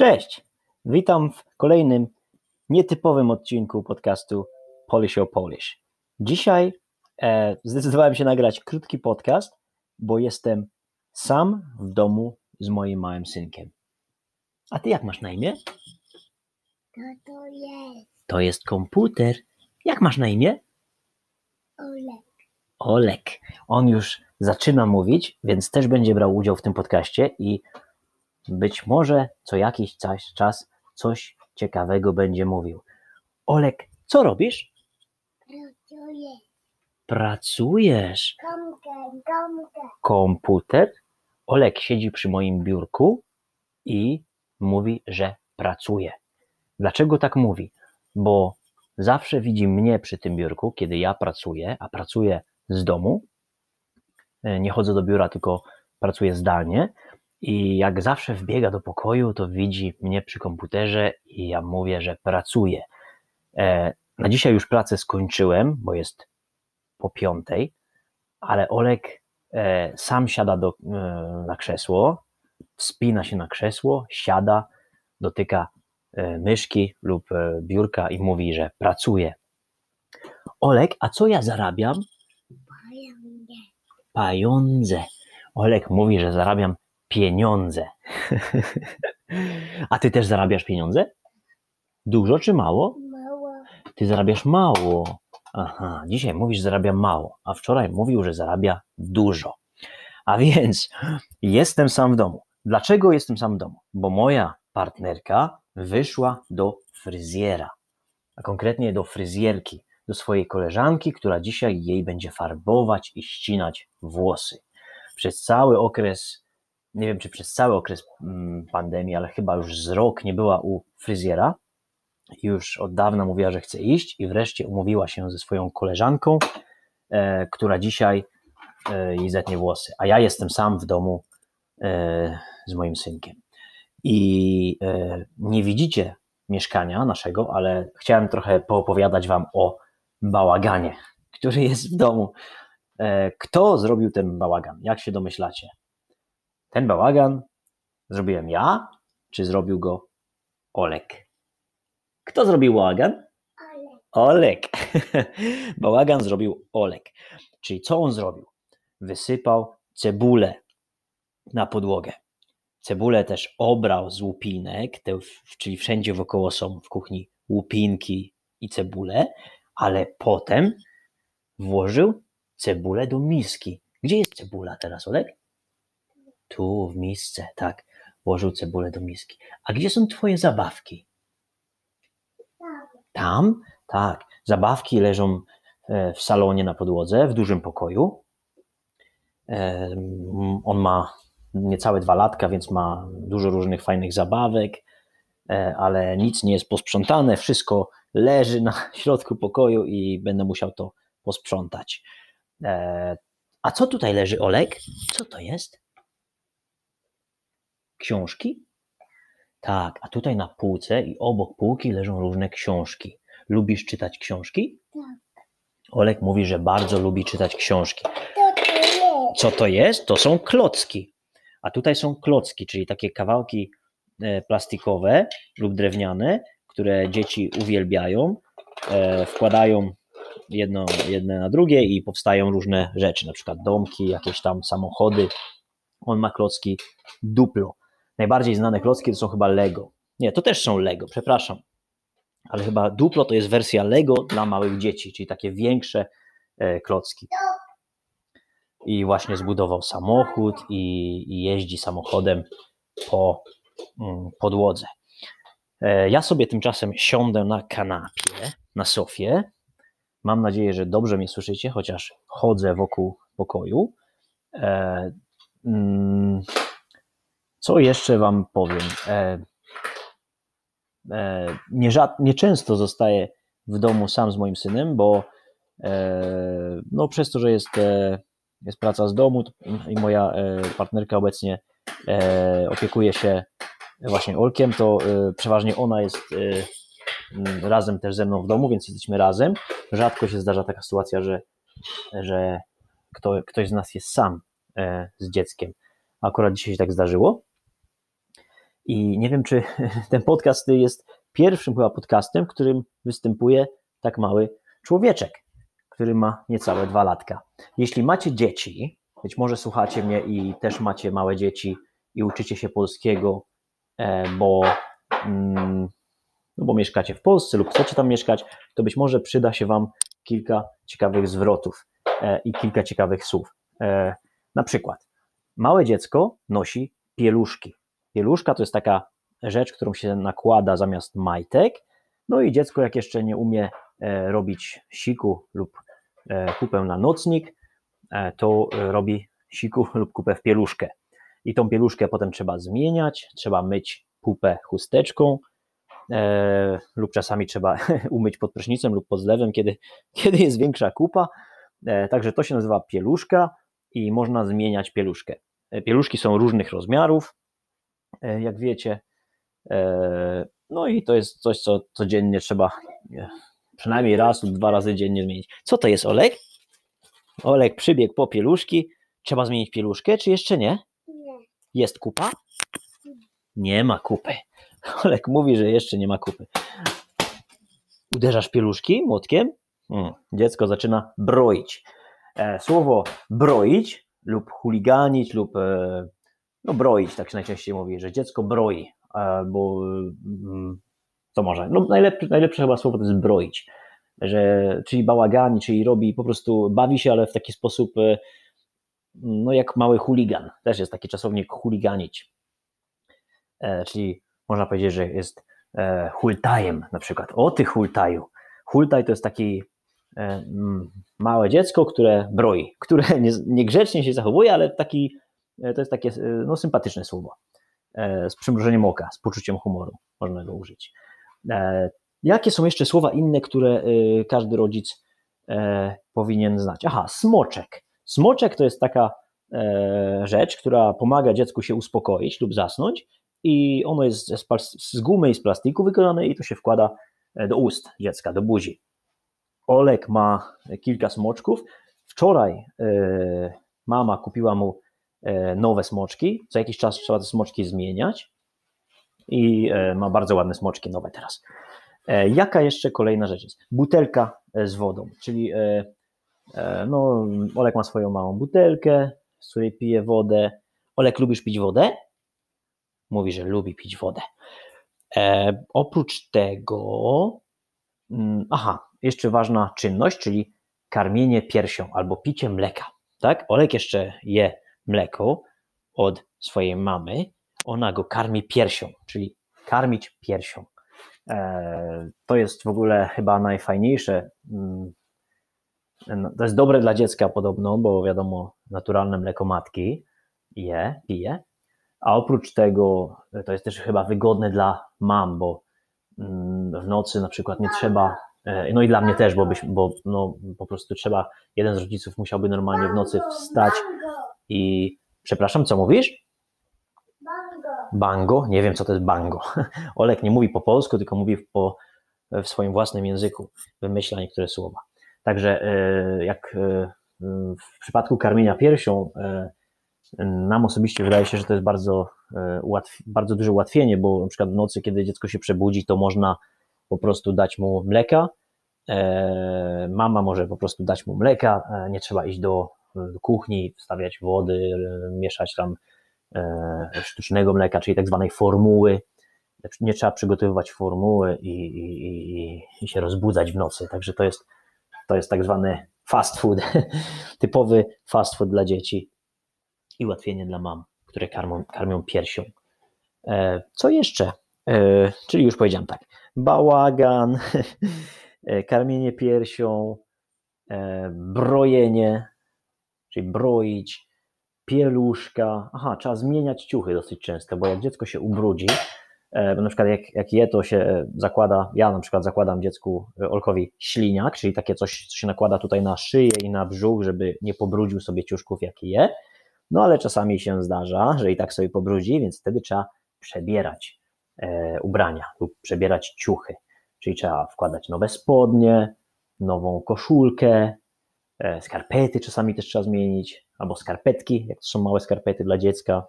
Cześć! Witam w kolejnym nietypowym odcinku podcastu Polish o Polish. Dzisiaj e, zdecydowałem się nagrać krótki podcast, bo jestem sam w domu z moim małym synkiem. A ty jak masz na imię? To to jest To jest komputer. Jak masz na imię? Olek. Olek. On już zaczyna mówić, więc też będzie brał udział w tym podcaście i być może co jakiś czas, coś ciekawego będzie mówił. Olek, co robisz? Jest Pracujesz. gąbkę, gąbkę. Komputer. Olek siedzi przy moim biurku i mówi, że pracuje. Dlaczego tak mówi? Bo zawsze widzi mnie przy tym biurku, kiedy ja pracuję, a pracuję z domu. E, Nie chodzę do biura, tylko pracuję zdalnie. I jak zawsze wbiega do pokoju, to widzi mnie przy komputerze i ja mówię, że pracuję. E, Na dzisiaj już pracę skończyłem, bo jest po piątej, ale Olek e, sam siada do, e, na krzesło, wspina się na krzesło, siada, dotyka myszki lub biurka i mówi, że pracuje. Olek, a co ja zarabiam? Pieniądze. Olek mówi, że zarabiam pieniądze. A ty też zarabiasz pieniądze? Dużo czy mało? Mało. Ty zarabiasz mało. Aha, dzisiaj mówisz, że zarabia mało, a wczoraj mówił, że zarabia dużo. A więc jestem sam w domu. Dlaczego jestem sam w domu? Bo moja partnerka wyszła do fryzjera, a konkretnie do fryzjerki, do swojej koleżanki, która dzisiaj jej będzie farbować i ścinać włosy. Przez cały okres, nie wiem czy przez cały okres mm, pandemii, ale chyba już z rok nie była u fryzjera, już od dawna mówiła, że chce iść i wreszcie umówiła się ze swoją koleżanką, e, która dzisiaj e, jej zetnie włosy. A ja jestem sam w domu e, z moim synkiem. I e, nie widzicie mieszkania naszego, ale chciałem trochę poopowiadać Wam o bałaganie, który jest w domu. E, kto zrobił ten bałagan? Jak się domyślacie? Ten bałagan zrobiłem ja, czy zrobił go Olek? Kto zrobił bałagan? Olek. Bałagan zrobił Olek. Czyli co on zrobił? Wysypał cebulę na podłogę. Cebulę też obrał z łupinek, te, czyli wszędzie wokoło są w kuchni łupinki i cebule, ale potem włożył cebulę do miski. Gdzie jest cebula teraz, Olek? Tu, w misce, tak. Włożył cebulę do miski. A gdzie są twoje zabawki? Tam. Tak, zabawki leżą e, w salonie na podłodze, w dużym pokoju. E, On ma niecałe dwa latka, więc ma dużo różnych fajnych zabawek, e, ale nic nie jest posprzątane, wszystko leży na środku pokoju i będę musiał to posprzątać. A co tutaj leży, Olek? Co to jest? Książki? Tak, a tutaj na półce i obok półki leżą różne książki. Lubisz czytać książki? Tak. Olek mówi, że bardzo lubi czytać książki. To to jest. Co to jest? To są klocki. A tutaj są klocki, czyli takie kawałki e, plastikowe lub drewniane, które dzieci uwielbiają. E, Wkładają jedno, jedne na drugie i powstają różne rzeczy, na przykład domki, jakieś tam samochody. On ma klocki Duplo. Najbardziej znane klocki to są chyba Lego. Nie, to też są Lego, przepraszam. Ale chyba Duplo to jest wersja Lego dla małych dzieci, czyli takie większe e, klocki. I właśnie zbudował samochód i, jeździ samochodem po mm, podłodze. E, Ja sobie tymczasem siądę na kanapie, na sofie. Mam nadzieję, że dobrze mnie słyszycie, chociaż chodzę wokół pokoju. Mm, Co jeszcze Wam powiem? E, e, nierzad- Nieczęsto zostaję w domu sam z moim synem, bo e, no, przez to, że jest, e, jest praca z domu i moja e, partnerka obecnie e, opiekuje się właśnie Olkiem, to przeważnie ona jest e, m, razem też ze mną w domu, więc jesteśmy razem. Rzadko się zdarza taka sytuacja, że, że kto, ktoś z nas jest sam z dzieckiem. Akurat dzisiaj się tak zdarzyło. I nie wiem, czy ten podcast jest pierwszym chyba podcastem, w którym występuje tak mały człowieczek, który ma niecałe dwa latka. Jeśli macie dzieci, być może słuchacie mnie i też macie małe dzieci i uczycie się polskiego, e, bo, mm, no bo mieszkacie w Polsce lub chcecie tam mieszkać, to być może przyda się Wam kilka ciekawych zwrotów e, i kilka ciekawych słów. E, na przykład, małe dziecko nosi pieluszki. Pieluszka to jest taka rzecz, którą się nakłada zamiast majtek. No i dziecko, jak jeszcze nie umie robić siku lub kupę na nocnik, to robi siku lub kupę w pieluszkę. I tą pieluszkę potem trzeba zmieniać, trzeba myć pupę chusteczką, e, lub czasami trzeba umyć pod prysznicem lub pod zlewem, kiedy, kiedy jest większa kupa. E, także to się nazywa pieluszka i można zmieniać pieluszkę. E, pieluszki są różnych rozmiarów, e, jak wiecie. E, no i to jest coś, co codziennie trzeba e, przynajmniej raz lub dwa razy dziennie zmienić. Co to jest, Olek? Olek przybiegł po pieluszki. Trzeba zmienić pieluszkę, czy jeszcze nie? Nie. Jest kupa? Nie ma kupy. Olek mówi, że jeszcze nie ma kupy. Uderzasz pieluszki młotkiem? Hmm. Dziecko zaczyna broić. E, słowo broić lub chuliganić lub e, no broić, tak się najczęściej mówi, że dziecko broi, albo mm, co może, no najlepsze, najlepsze chyba słowo to jest broić, że, czyli bałagani, czyli robi, po prostu bawi się, ale w taki sposób e, no jak mały chuligan. Też jest taki czasownik chuliganić. E, czyli można powiedzieć, że jest e, hultajem na przykład. O ty hultaju. Hultaj to jest taki e, małe dziecko, które broi, które nie, niegrzecznie się zachowuje, ale taki, e, to jest takie e, no, sympatyczne słowo. E, z przymrużeniem oka, z poczuciem humoru można go użyć. Jakie są jeszcze słowa inne, które każdy rodzic powinien znać? Aha, smoczek. Smoczek to jest taka e, rzecz, która pomaga dziecku się uspokoić lub zasnąć i ono jest z, z gumy i z plastiku wykonane i to się wkłada e, do ust dziecka, do buzi. Olek ma kilka smoczków. Wczoraj e, mama kupiła mu e, nowe smoczki. Co jakiś czas trzeba te smoczki zmieniać i e, ma bardzo ładne smoczki nowe teraz. E, jaka jeszcze kolejna rzecz jest? Butelka z wodą, czyli E, no, Olek ma swoją małą butelkę, z której pije wodę. Olek, lubisz pić wodę? Mówi, że lubi pić wodę. E, oprócz tego, mm, aha, jeszcze ważna czynność, czyli karmienie piersią albo picie mleka. Tak? Olek jeszcze je mleko od swojej mamy. Ona go karmi piersią, czyli karmić piersią. E, to jest w ogóle chyba najfajniejsze mm, no, to jest dobre dla dziecka podobno, bo wiadomo, naturalne mleko matki je, pije. A oprócz tego to jest też chyba wygodne dla mam, bo mm, w nocy na przykład nie trzeba, e, no i dla mnie też, bo, byś, bo no, po prostu trzeba, jeden z rodziców musiałby normalnie w nocy wstać i, przepraszam, co mówisz? Bango. Bango? Nie wiem, co to jest bango. Olek nie mówi po polsku, tylko mówi po, w swoim własnym języku, wymyśla niektóre słowa. Także e, jak e, w przypadku karmienia piersią, e, nam osobiście wydaje się, że to jest bardzo, bardzo duże ułatwienie, bo na przykład w nocy, kiedy dziecko się przebudzi, to można po prostu dać mu mleka. Mama może po prostu dać mu mleka, nie trzeba iść do, do kuchni, wstawiać wody, mieszać tam sztucznego mleka, czyli tak zwanej formuły. Nie trzeba przygotowywać formuły i, i, i, się rozbudzać w nocy. Także to jest to jest tak zwany fast food, typowy fast food dla dzieci i ułatwienie dla mam, które karmią, karmią piersią. E, co jeszcze? E, czyli już powiedziałem tak, bałagan, e, karmienie piersią, brojenie, czyli broić, pieluszka. Aha, trzeba zmieniać ciuchy dosyć często, bo jak dziecko się ubrudzi, E, na przykład jak, jak je, to się zakłada, ja na przykład zakładam dziecku e, Olkowi śliniak, czyli takie coś, co się nakłada tutaj na szyję i na brzuch, żeby nie pobrudził sobie ciuszków, jak je. No ale czasami się zdarza, że i tak sobie pobrudzi, więc wtedy trzeba przebierać e, ubrania lub przebierać ciuchy. Czyli trzeba wkładać nowe spodnie, nową koszulkę, e, skarpety czasami też trzeba zmienić, albo skarpetki, jak to są małe skarpety dla dziecka.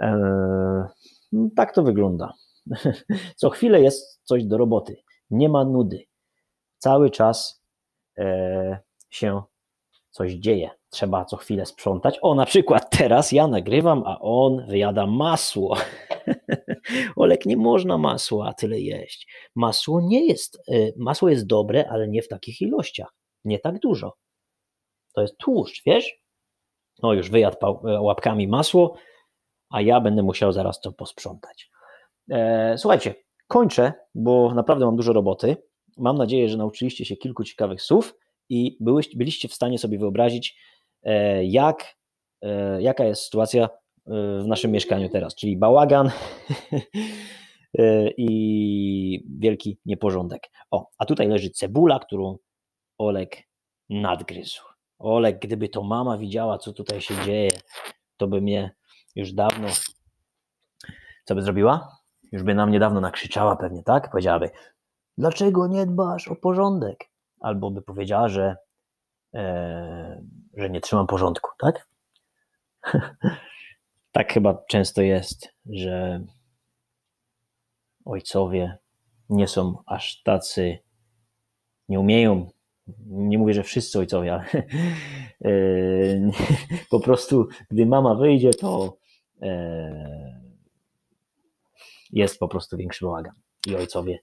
E, No, Tak to wygląda. Co chwilę jest coś do roboty. Nie ma nudy. Cały czas e, się coś dzieje. Trzeba co chwilę sprzątać. O, na przykład teraz ja nagrywam, a on wyjada masło. Olek, nie można masła tyle jeść. Masło nie jest, e, masło jest dobre, ale nie w takich ilościach. Nie tak dużo. To jest tłuszcz, wiesz? No już wyjadł e, łapkami masło, a ja będę musiał zaraz to posprzątać. E, słuchajcie, kończę, bo naprawdę mam dużo roboty. Mam nadzieję, że nauczyliście się kilku ciekawych słów i byliście w stanie sobie wyobrazić, e, jak, jaka jest sytuacja w naszym mieszkaniu teraz, czyli bałagan i wielki nieporządek. O, a tutaj leży cebula, którą Olek nadgryzł. Olek, gdyby to mama widziała, co tutaj się dzieje, to by mnie już dawno. Co by zrobiła? Już by na mnie dawno nakrzyczała pewnie, tak? Powiedziałaby, dlaczego nie dbasz o porządek? Albo by powiedziała, że, e, że nie trzymam porządku, tak? tak chyba często jest, że ojcowie nie są aż tacy, nie umieją, nie mówię, że wszyscy ojcowie, ale e, po prostu, gdy mama wyjdzie, to e, jest po prostu większy bałagan. I ojcowie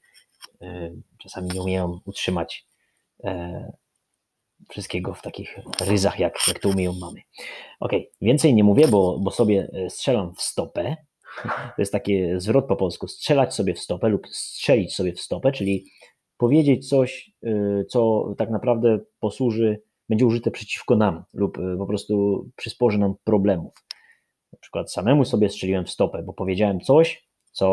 e, czasami nie umieją utrzymać wszystkiego w takich ryzach, jak, jak to umieją mamy. Ok, więcej nie mówię, bo, bo sobie strzelam w stopę. To jest taki zwrot po polsku, strzelać sobie w stopę lub strzelić sobie w stopę, czyli powiedzieć coś, e, co tak naprawdę posłuży, będzie użyte przeciwko nam lub e, po prostu przysporzy nam problemów. Na przykład samemu sobie strzeliłem w stopę, bo powiedziałem coś, co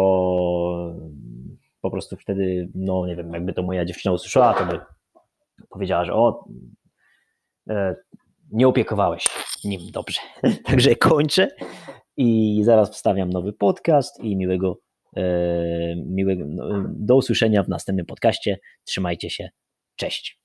po prostu wtedy, no nie wiem, jakby to moja dziewczyna usłyszała, to by powiedziała, że o, e, nie opiekowałeś nim dobrze. Także kończę i zaraz wstawiam nowy podcast i miłego, miłego no, do usłyszenia w następnym podcaście. Trzymajcie się. Cześć.